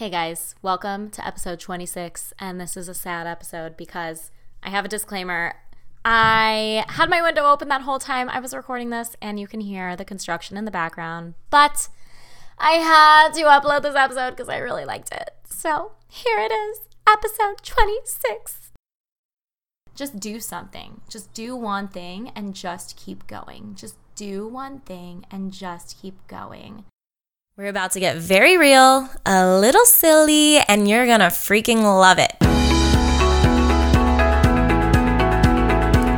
Hey guys, welcome to episode 26. And this is a sad episode because I have a disclaimer. I had my window open that whole time I was recording this, and you can hear the construction in the background. But I had to upload this episode because I really liked it. So here it is, episode 26. Just do something. Just do one thing and just keep going. Just do one thing and just keep going. We're about to get very real, a little silly, and you're gonna freaking love it.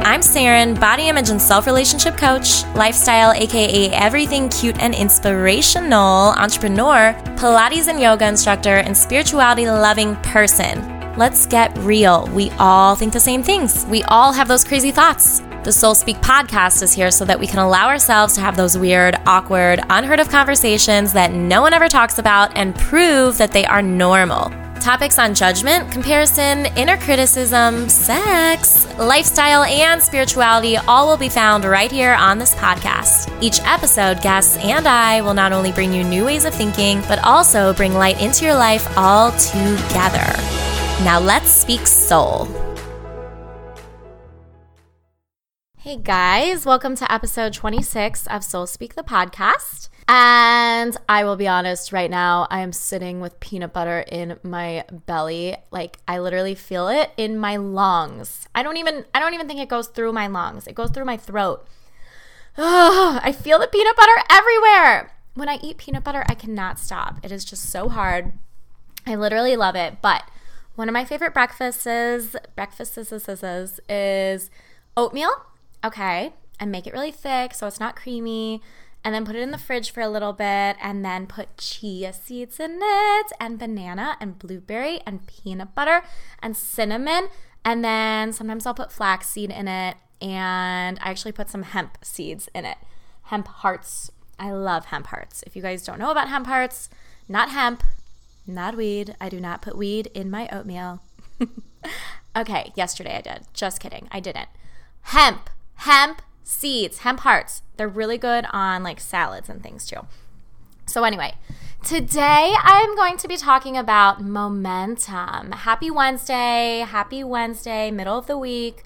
I'm Saren, body image and self relationship coach, lifestyle, aka everything cute and inspirational, entrepreneur, Pilates and yoga instructor, and spirituality loving person. Let's get real. We all think the same things. We all have those crazy thoughts. The Soul Speak podcast is here so that we can allow ourselves to have those weird, awkward, unheard of conversations that no one ever talks about and prove that they are normal. Topics on judgment, comparison, inner criticism, sex, lifestyle, and spirituality all will be found right here on this podcast. Each episode, guests and I will not only bring you new ways of thinking, but also bring light into your life all together. Now let's speak soul. Hey guys, welcome to episode 26 of Soul Speak the podcast. And I will be honest right now, I am sitting with peanut butter in my belly. Like I literally feel it in my lungs. I don't even I don't even think it goes through my lungs. It goes through my throat. Ugh, I feel the peanut butter everywhere. When I eat peanut butter, I cannot stop. It is just so hard. I literally love it. But one of my favorite breakfasts is breakfasts is, is, is oatmeal okay, and make it really thick so it's not creamy. And then put it in the fridge for a little bit, and then put chia seeds in it, and banana, and blueberry, and peanut butter, and cinnamon. And then sometimes I'll put flaxseed in it, and I actually put some hemp seeds in it. Hemp hearts. I love hemp hearts. If you guys don't know about hemp hearts, not hemp, not weed. I do not put weed in my oatmeal. okay, yesterday I did. Just kidding. I didn't. Hemp hemp seeds, hemp hearts. They're really good on like salads and things too. So, anyway, today I'm going to be talking about momentum. Happy Wednesday. Happy Wednesday, middle of the week.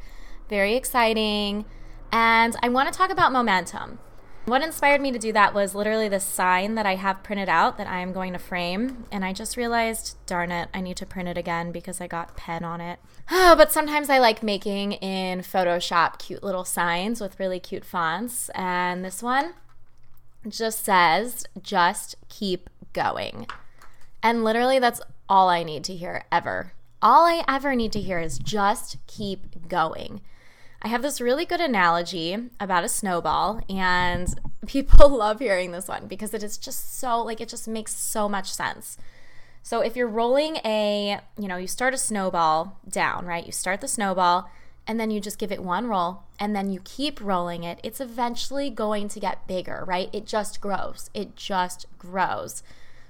Very exciting. And I want to talk about momentum. What inspired me to do that was literally the sign that I have printed out that I am going to frame. And I just realized, darn it, I need to print it again because I got pen on it. Oh, but sometimes I like making in Photoshop cute little signs with really cute fonts. And this one just says, just keep going. And literally, that's all I need to hear ever. All I ever need to hear is just keep going. I have this really good analogy about a snowball, and people love hearing this one because it is just so, like, it just makes so much sense. So if you're rolling a, you know, you start a snowball down, right? You start the snowball and then you just give it one roll and then you keep rolling it, it's eventually going to get bigger, right? It just grows. It just grows.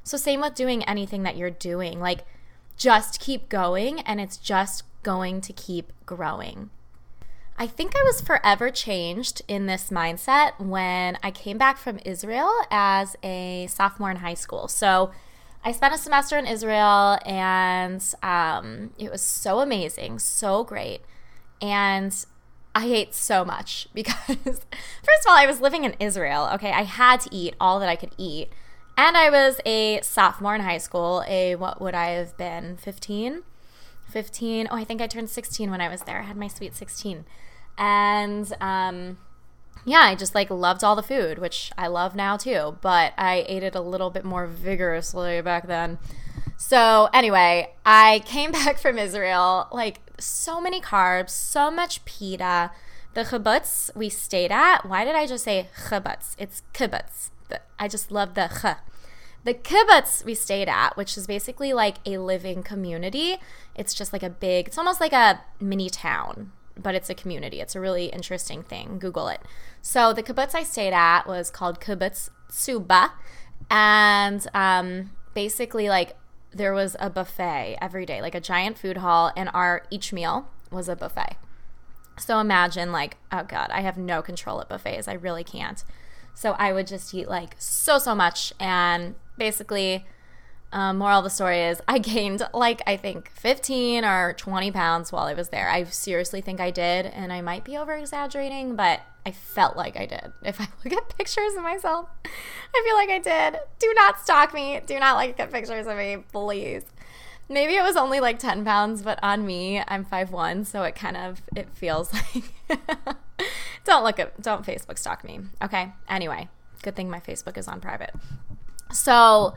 So, same with doing anything that you're doing. Like, just keep going and it's just going to keep growing. I think I was forever changed in this mindset when I came back from Israel as a sophomore in high school. So I spent a semester in Israel and um, it was so amazing, so great. And I ate so much because, first of all, I was living in Israel. Okay, I had to eat all that I could eat. And I was a sophomore in high school, a what would I have been, 15? 15. Oh, I think I turned 16 when I was there. I had my sweet 16. And um, yeah, I just like loved all the food, which I love now too, but I ate it a little bit more vigorously back then. So, anyway, I came back from Israel, like so many carbs, so much pita. The kibbutz we stayed at, why did I just say kibbutz? It's kibbutz. I just love the ch. The kibbutz we stayed at, which is basically like a living community, it's just like a big, it's almost like a mini town, but it's a community. It's a really interesting thing. Google it. So the kibbutz I stayed at was called Kibbutz Suba, and um, basically like there was a buffet every day, like a giant food hall, and our each meal was a buffet. So imagine like, oh god, I have no control at buffets. I really can't. So I would just eat like so so much, and basically Um, moral of the story is I gained like I think 15 or 20 pounds while I was there. I seriously think I did, and I might be over exaggerating, but I felt like I did. If I look at pictures of myself, I feel like I did. Do not stalk me. Do not like at pictures of me, please. Maybe it was only like 10 pounds, but on me, I'm 5'1, so it kind of it feels like don't look at don't Facebook stalk me. Okay. Anyway, good thing my Facebook is on private. So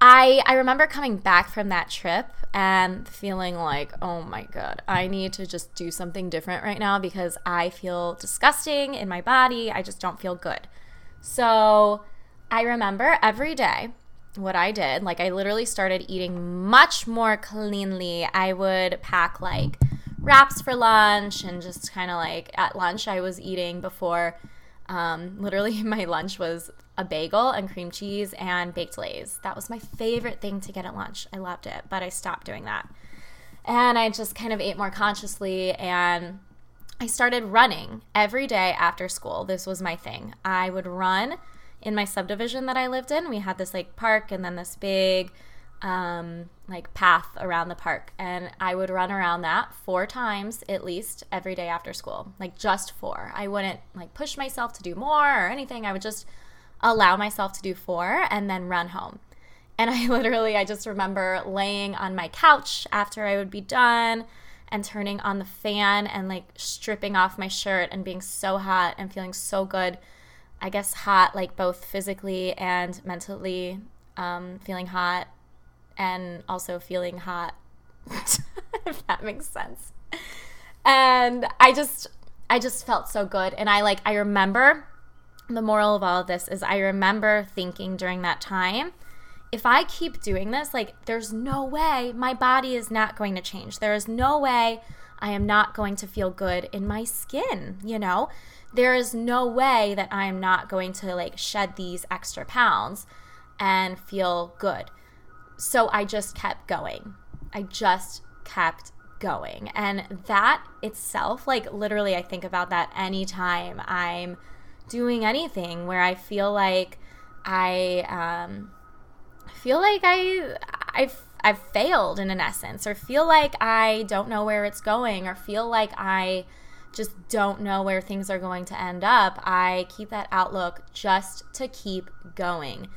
I I remember coming back from that trip and feeling like, "Oh my god, I need to just do something different right now because I feel disgusting in my body. I just don't feel good." So, I remember every day what I did, like I literally started eating much more cleanly. I would pack like wraps for lunch and just kind of like at lunch I was eating before um, literally my lunch was a bagel and cream cheese and baked lays. That was my favorite thing to get at lunch. I loved it, but I stopped doing that. And I just kind of ate more consciously and I started running every day after school. This was my thing. I would run in my subdivision that I lived in. We had this like park and then this big um, like path around the park. And I would run around that four times at least every day after school, like just four. I wouldn't like push myself to do more or anything. I would just allow myself to do four and then run home. And I literally, I just remember laying on my couch after I would be done and turning on the fan and like stripping off my shirt and being so hot and feeling so good. I guess hot, like both physically and mentally, um, feeling hot and also feeling hot, if that makes sense. And I just, I just felt so good. And I like, I remember the moral of all of this is I remember thinking during that time, if I keep doing this, like, there's no way my body is not going to change. There is no way I am not going to feel good in my skin, you know? There is no way that I am not going to like shed these extra pounds and feel good. So I just kept going. I just kept going. And that itself, like, literally, I think about that anytime I'm doing anything where I feel like I um, feel like I I've I've failed in an essence, or feel like I don't know where it's going, or feel like I just don't know where things are going to end up. I keep that outlook just to keep going,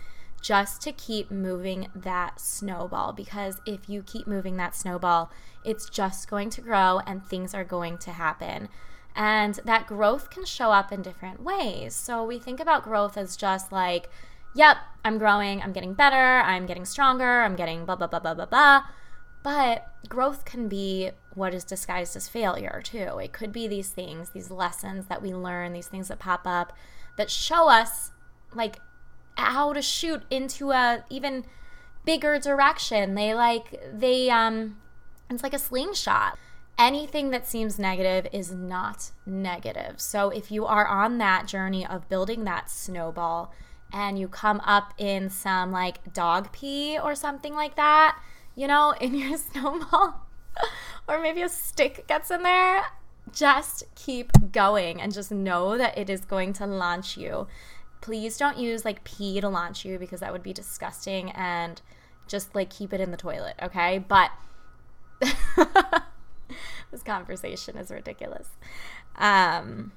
just to keep moving that snowball. Because if you keep moving that snowball, it's just going to grow and things are going to happen. And that growth can show up in different ways. So we think about growth as just like, yep, I'm growing, I'm getting better, I'm getting stronger, I'm getting blah, blah, blah, blah, blah, blah. But growth can be what is disguised as failure too. It could be these things, these lessons that we learn, these things that pop up that show us like how to shoot into a even bigger direction. They like, they, um, it's like a slingshot anything that seems negative is not negative. So if you are on that journey of building that snowball and you come up in some like dog pee or something like that, you know, in your snowball, or maybe a stick gets in there, just keep going and just know that it is going to launch you. Please don't use like pee to launch you because that would be disgusting and just like keep it in the toilet, okay? But this conversation is ridiculous. Um,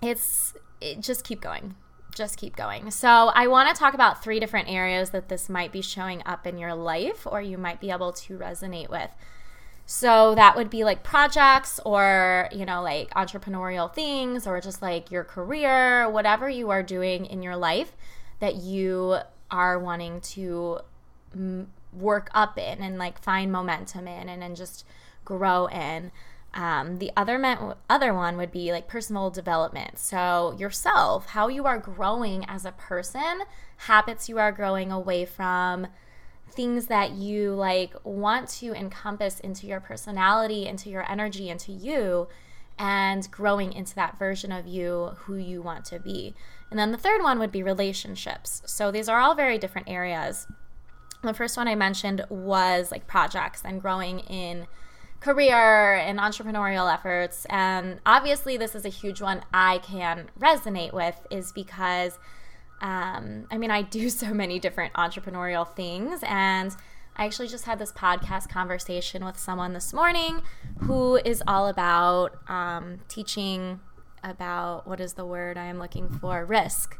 it's it, just keep going. Just keep going. So, I want to talk about three different areas that this might be showing up in your life or you might be able to resonate with. So, that would be like projects or, you know, like entrepreneurial things or just like your career, whatever you are doing in your life that you are wanting to work up in and like find momentum in and, and just grow in. Um, the other me- other one would be like personal development. So yourself, how you are growing as a person, habits you are growing away from, things that you like want to encompass into your personality, into your energy, into you, and growing into that version of you who you want to be. And then the third one would be relationships. So these are all very different areas. The first one I mentioned was like projects and growing in career and entrepreneurial efforts. And obviously, this is a huge one I can resonate with, is because Um, I mean, I do so many different entrepreneurial things, and I actually just had this podcast conversation with someone this morning who is all about um, teaching about what is the word I am looking for risk,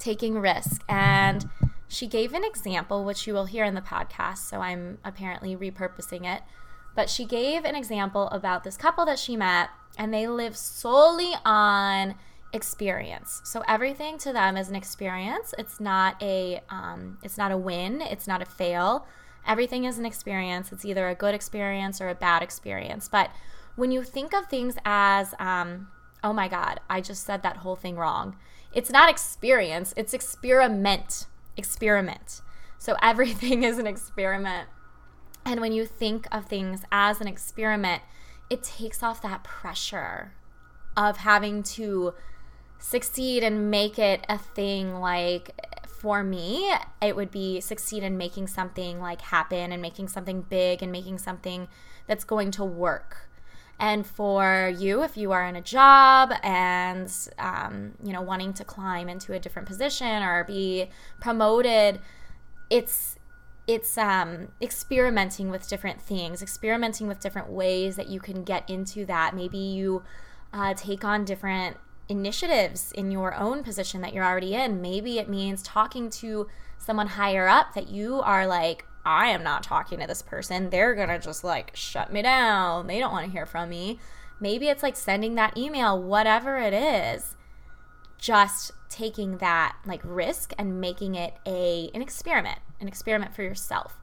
taking risk. And she gave an example, which you will hear in the podcast. So I'm apparently repurposing it. But she gave an example about this couple that she met, and they live solely on experience. So everything to them is an experience. It's not a um, it's not a win. It's not a fail. Everything is an experience. It's either a good experience or a bad experience. But when you think of things as um, oh my god, I just said that whole thing wrong. It's not experience. It's experiment. Experiment. So everything is an experiment. And when you think of things as an experiment, it takes off that pressure of having to succeed and make it a thing like for me it would be succeed in making something like happen and making something big and making something that's going to work. And for you if you are in a job and um, you know wanting to climb into a different position or be promoted it's it's um, experimenting with different things, experimenting with different ways that you can get into that. Maybe you uh, take on different initiatives in your own position that you're already in. Maybe it means talking to someone higher up that you are like, I am not talking to this person. They're going to just like shut me down. They don't want to hear from me. Maybe it's like sending that email, whatever it is. Just taking that like risk and making it a an experiment, an experiment for yourself.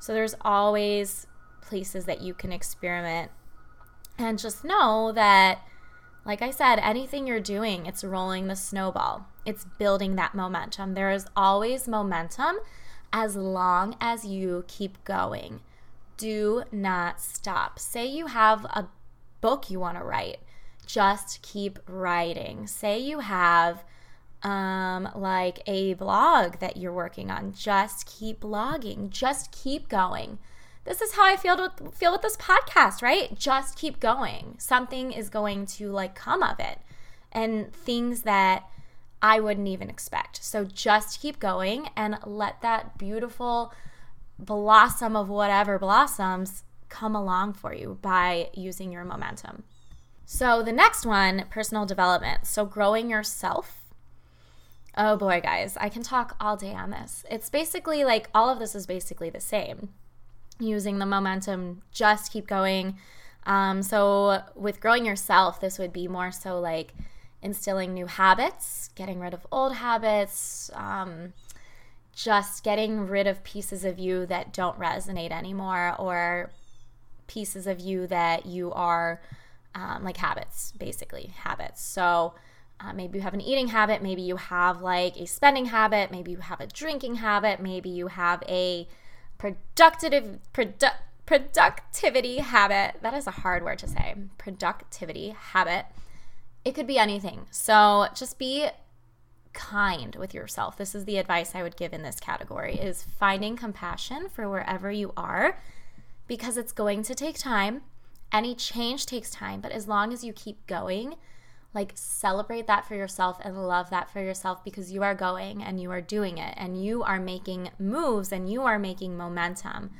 So there's always places that you can experiment and just know that like I said, anything you're doing, it's rolling the snowball. It's building that momentum. There is always momentum as long as you keep going. Do not stop. Say you have a book you want to write, just keep writing. Say you have um, like a blog that you're working on, just keep blogging, just keep going this is how I feel with feel with this podcast, right? Just keep going. Something is going to like come of it. And things that I wouldn't even expect. So just keep going and let that beautiful blossom of whatever blossoms come along for you by using your momentum. So the next one, personal development. So growing yourself. Oh boy, guys, I can talk all day on this. It's basically like all of this is basically the same using the momentum, just keep going. Um, so, with growing yourself, this would be more so like instilling new habits, getting rid of old habits, um, just getting rid of pieces of you that don't resonate anymore, or pieces of you that you are um, like habits, basically, habits. So, uh, maybe you have an eating habit, maybe you have like a spending habit, maybe you have a drinking habit, maybe you have a productive produ- productivity habit. That is a hard word to say. Productivity habit. It could be anything. So just be kind with yourself. This is the advice I would give in this category is finding compassion for wherever you are because it's going to take time. Any change takes time, but as long as you keep going, like celebrate that for yourself and love that for yourself because you are going and you are doing it and you are making moves and you are making momentum.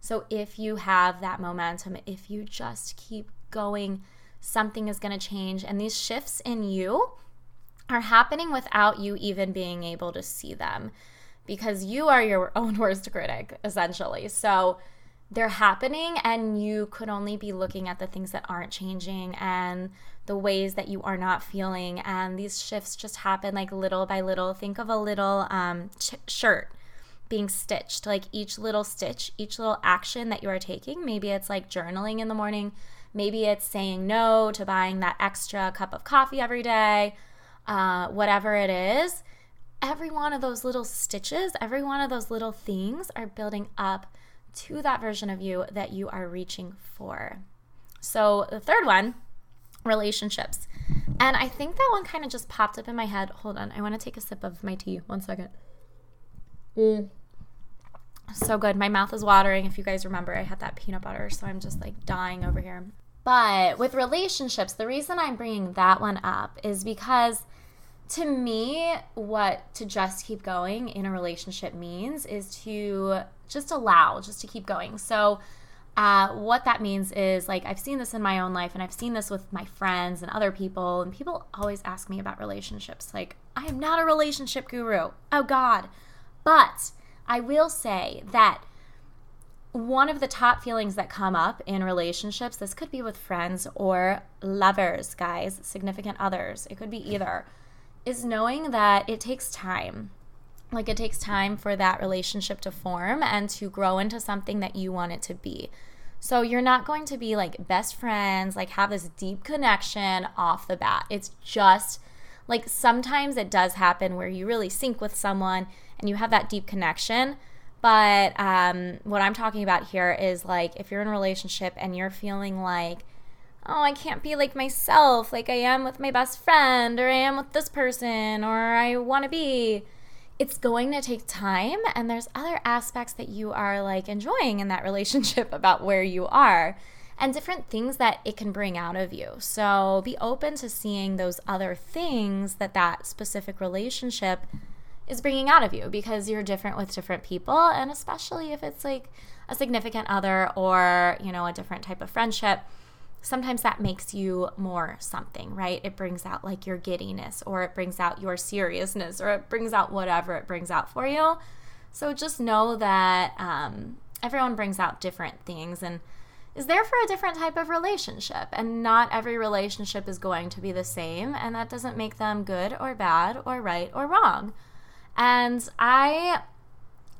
So if you have that momentum, if you just keep going, something is going to change. And these shifts in you are happening without you even being able to see them because you are your own worst critic, essentially. So they're happening and you could only be looking at the things that aren't changing and the ways that you are not feeling. And these shifts just happen like little by little. Think of a little um, shirt being stitched. Like each little stitch each little action that you are taking maybe it's like journaling in the morning maybe it's saying no to buying that extra cup of coffee every day uh, whatever it is every one of those little stitches every one of those little things are building up to that version of you that you are reaching for. So, the third one, relationships. And I think that one kind of just popped up in my head. Hold on, I want to take a sip of my tea. One second. Mm. So good. My mouth is watering. If you guys remember, I had that peanut butter, so I'm just like dying over here. But with relationships, the reason I'm bringing that one up is because to me, what to just keep going in a relationship means is to just allow, just to keep going. So, uh, what that means is like I've seen this in my own life and I've seen this with my friends and other people, and people always ask me about relationships. Like, I am not a relationship guru. Oh, God. But I will say that one of the top feelings that come up in relationships, this could be with friends or lovers, guys, significant others, it could be either, is knowing that it takes time. Like it takes time for that relationship to form and to grow into something that you want it to be. So you're not going to be like best friends, like have this deep connection off the bat. It's just like sometimes it does happen where you really sync with someone and you have that deep connection but um, what I'm talking about here is like if you're in a relationship and you're feeling like, oh, I can't be like myself, like I am with my best friend, or I am with this person, or I want to be. It's going to take time, and there's other aspects that you are like enjoying in that relationship about where you are and different things that it can bring out of you. So be open to seeing those other things that that specific relationship is bringing out of you because you're different with different people and especially if it's like a significant other or you know a different type of friendship sometimes that makes you more something right? It brings out like your giddiness or it brings out your seriousness or it brings out whatever it brings out for you. So just know that um, everyone brings out different things and is there for a different type of relationship and not every relationship is going to be the same and that doesn't make them good or bad or right or wrong. And I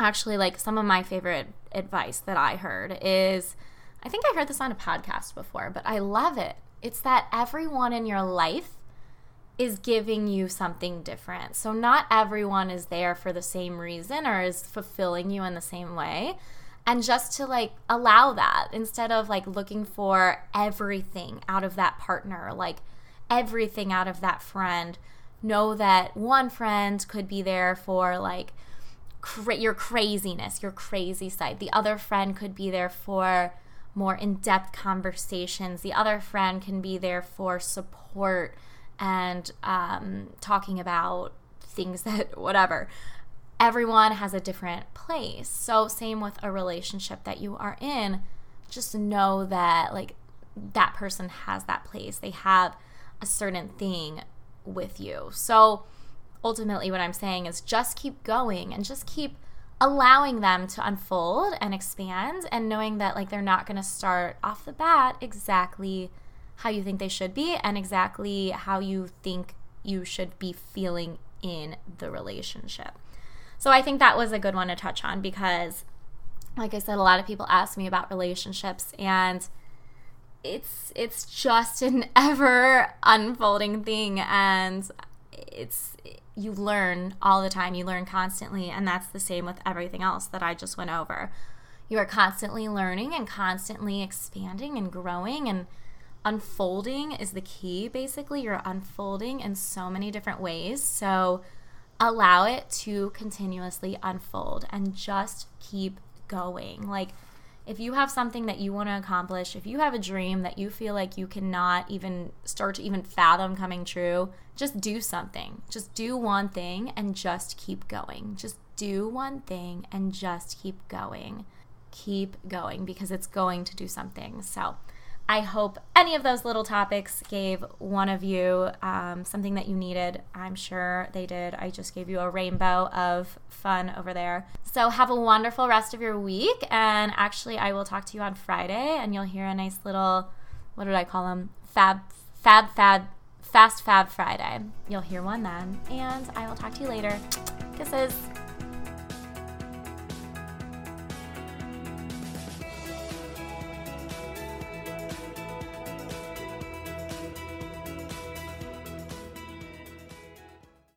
actually like some of my favorite advice that I heard is I think I heard this on a podcast before, but I love it. It's that everyone in your life is giving you something different. So not everyone is there for the same reason or is fulfilling you in the same way. And just to like allow that instead of like looking for everything out of that partner, like everything out of that friend know that one friend could be there for like cra- your craziness, your crazy side. The other friend could be there for more in depth conversations. The other friend can be there for support and um, talking about things that, whatever. Everyone has a different place. So, same with a relationship that you are in. Just know that, like, that person has that place. They have a certain thing with you. So ultimately, what I'm saying is just keep going and just keep allowing them to unfold and expand and knowing that like they're not going to start off the bat exactly how you think they should be and exactly how you think you should be feeling in the relationship. So I think that was a good one to touch on because like I said a lot of people ask me about relationships and it's it's just an ever unfolding thing and it's you learn all the time you learn constantly and that's the same with everything else that I just went over. You are constantly learning and constantly expanding and growing and unfolding is the key basically. You're unfolding in so many different ways. So allow it to continuously unfold and just keep going. Like if you have something that you want to accomplish, if you have a dream that you feel like you cannot even start to even fathom coming true, just do something. Just do one thing and just keep going. Just do one thing and just keep going. Keep going because it's going to do something. So, I hope any of those little topics gave one of you um, something that you needed. I'm sure they did. I just gave you a rainbow of fun over there. So, have a wonderful rest of your week. And actually, I will talk to you on Friday and you'll hear a nice little, what did I call them? Fab, fab, fab, fast fab Friday. You'll hear one then. And I will talk to you later. Kisses.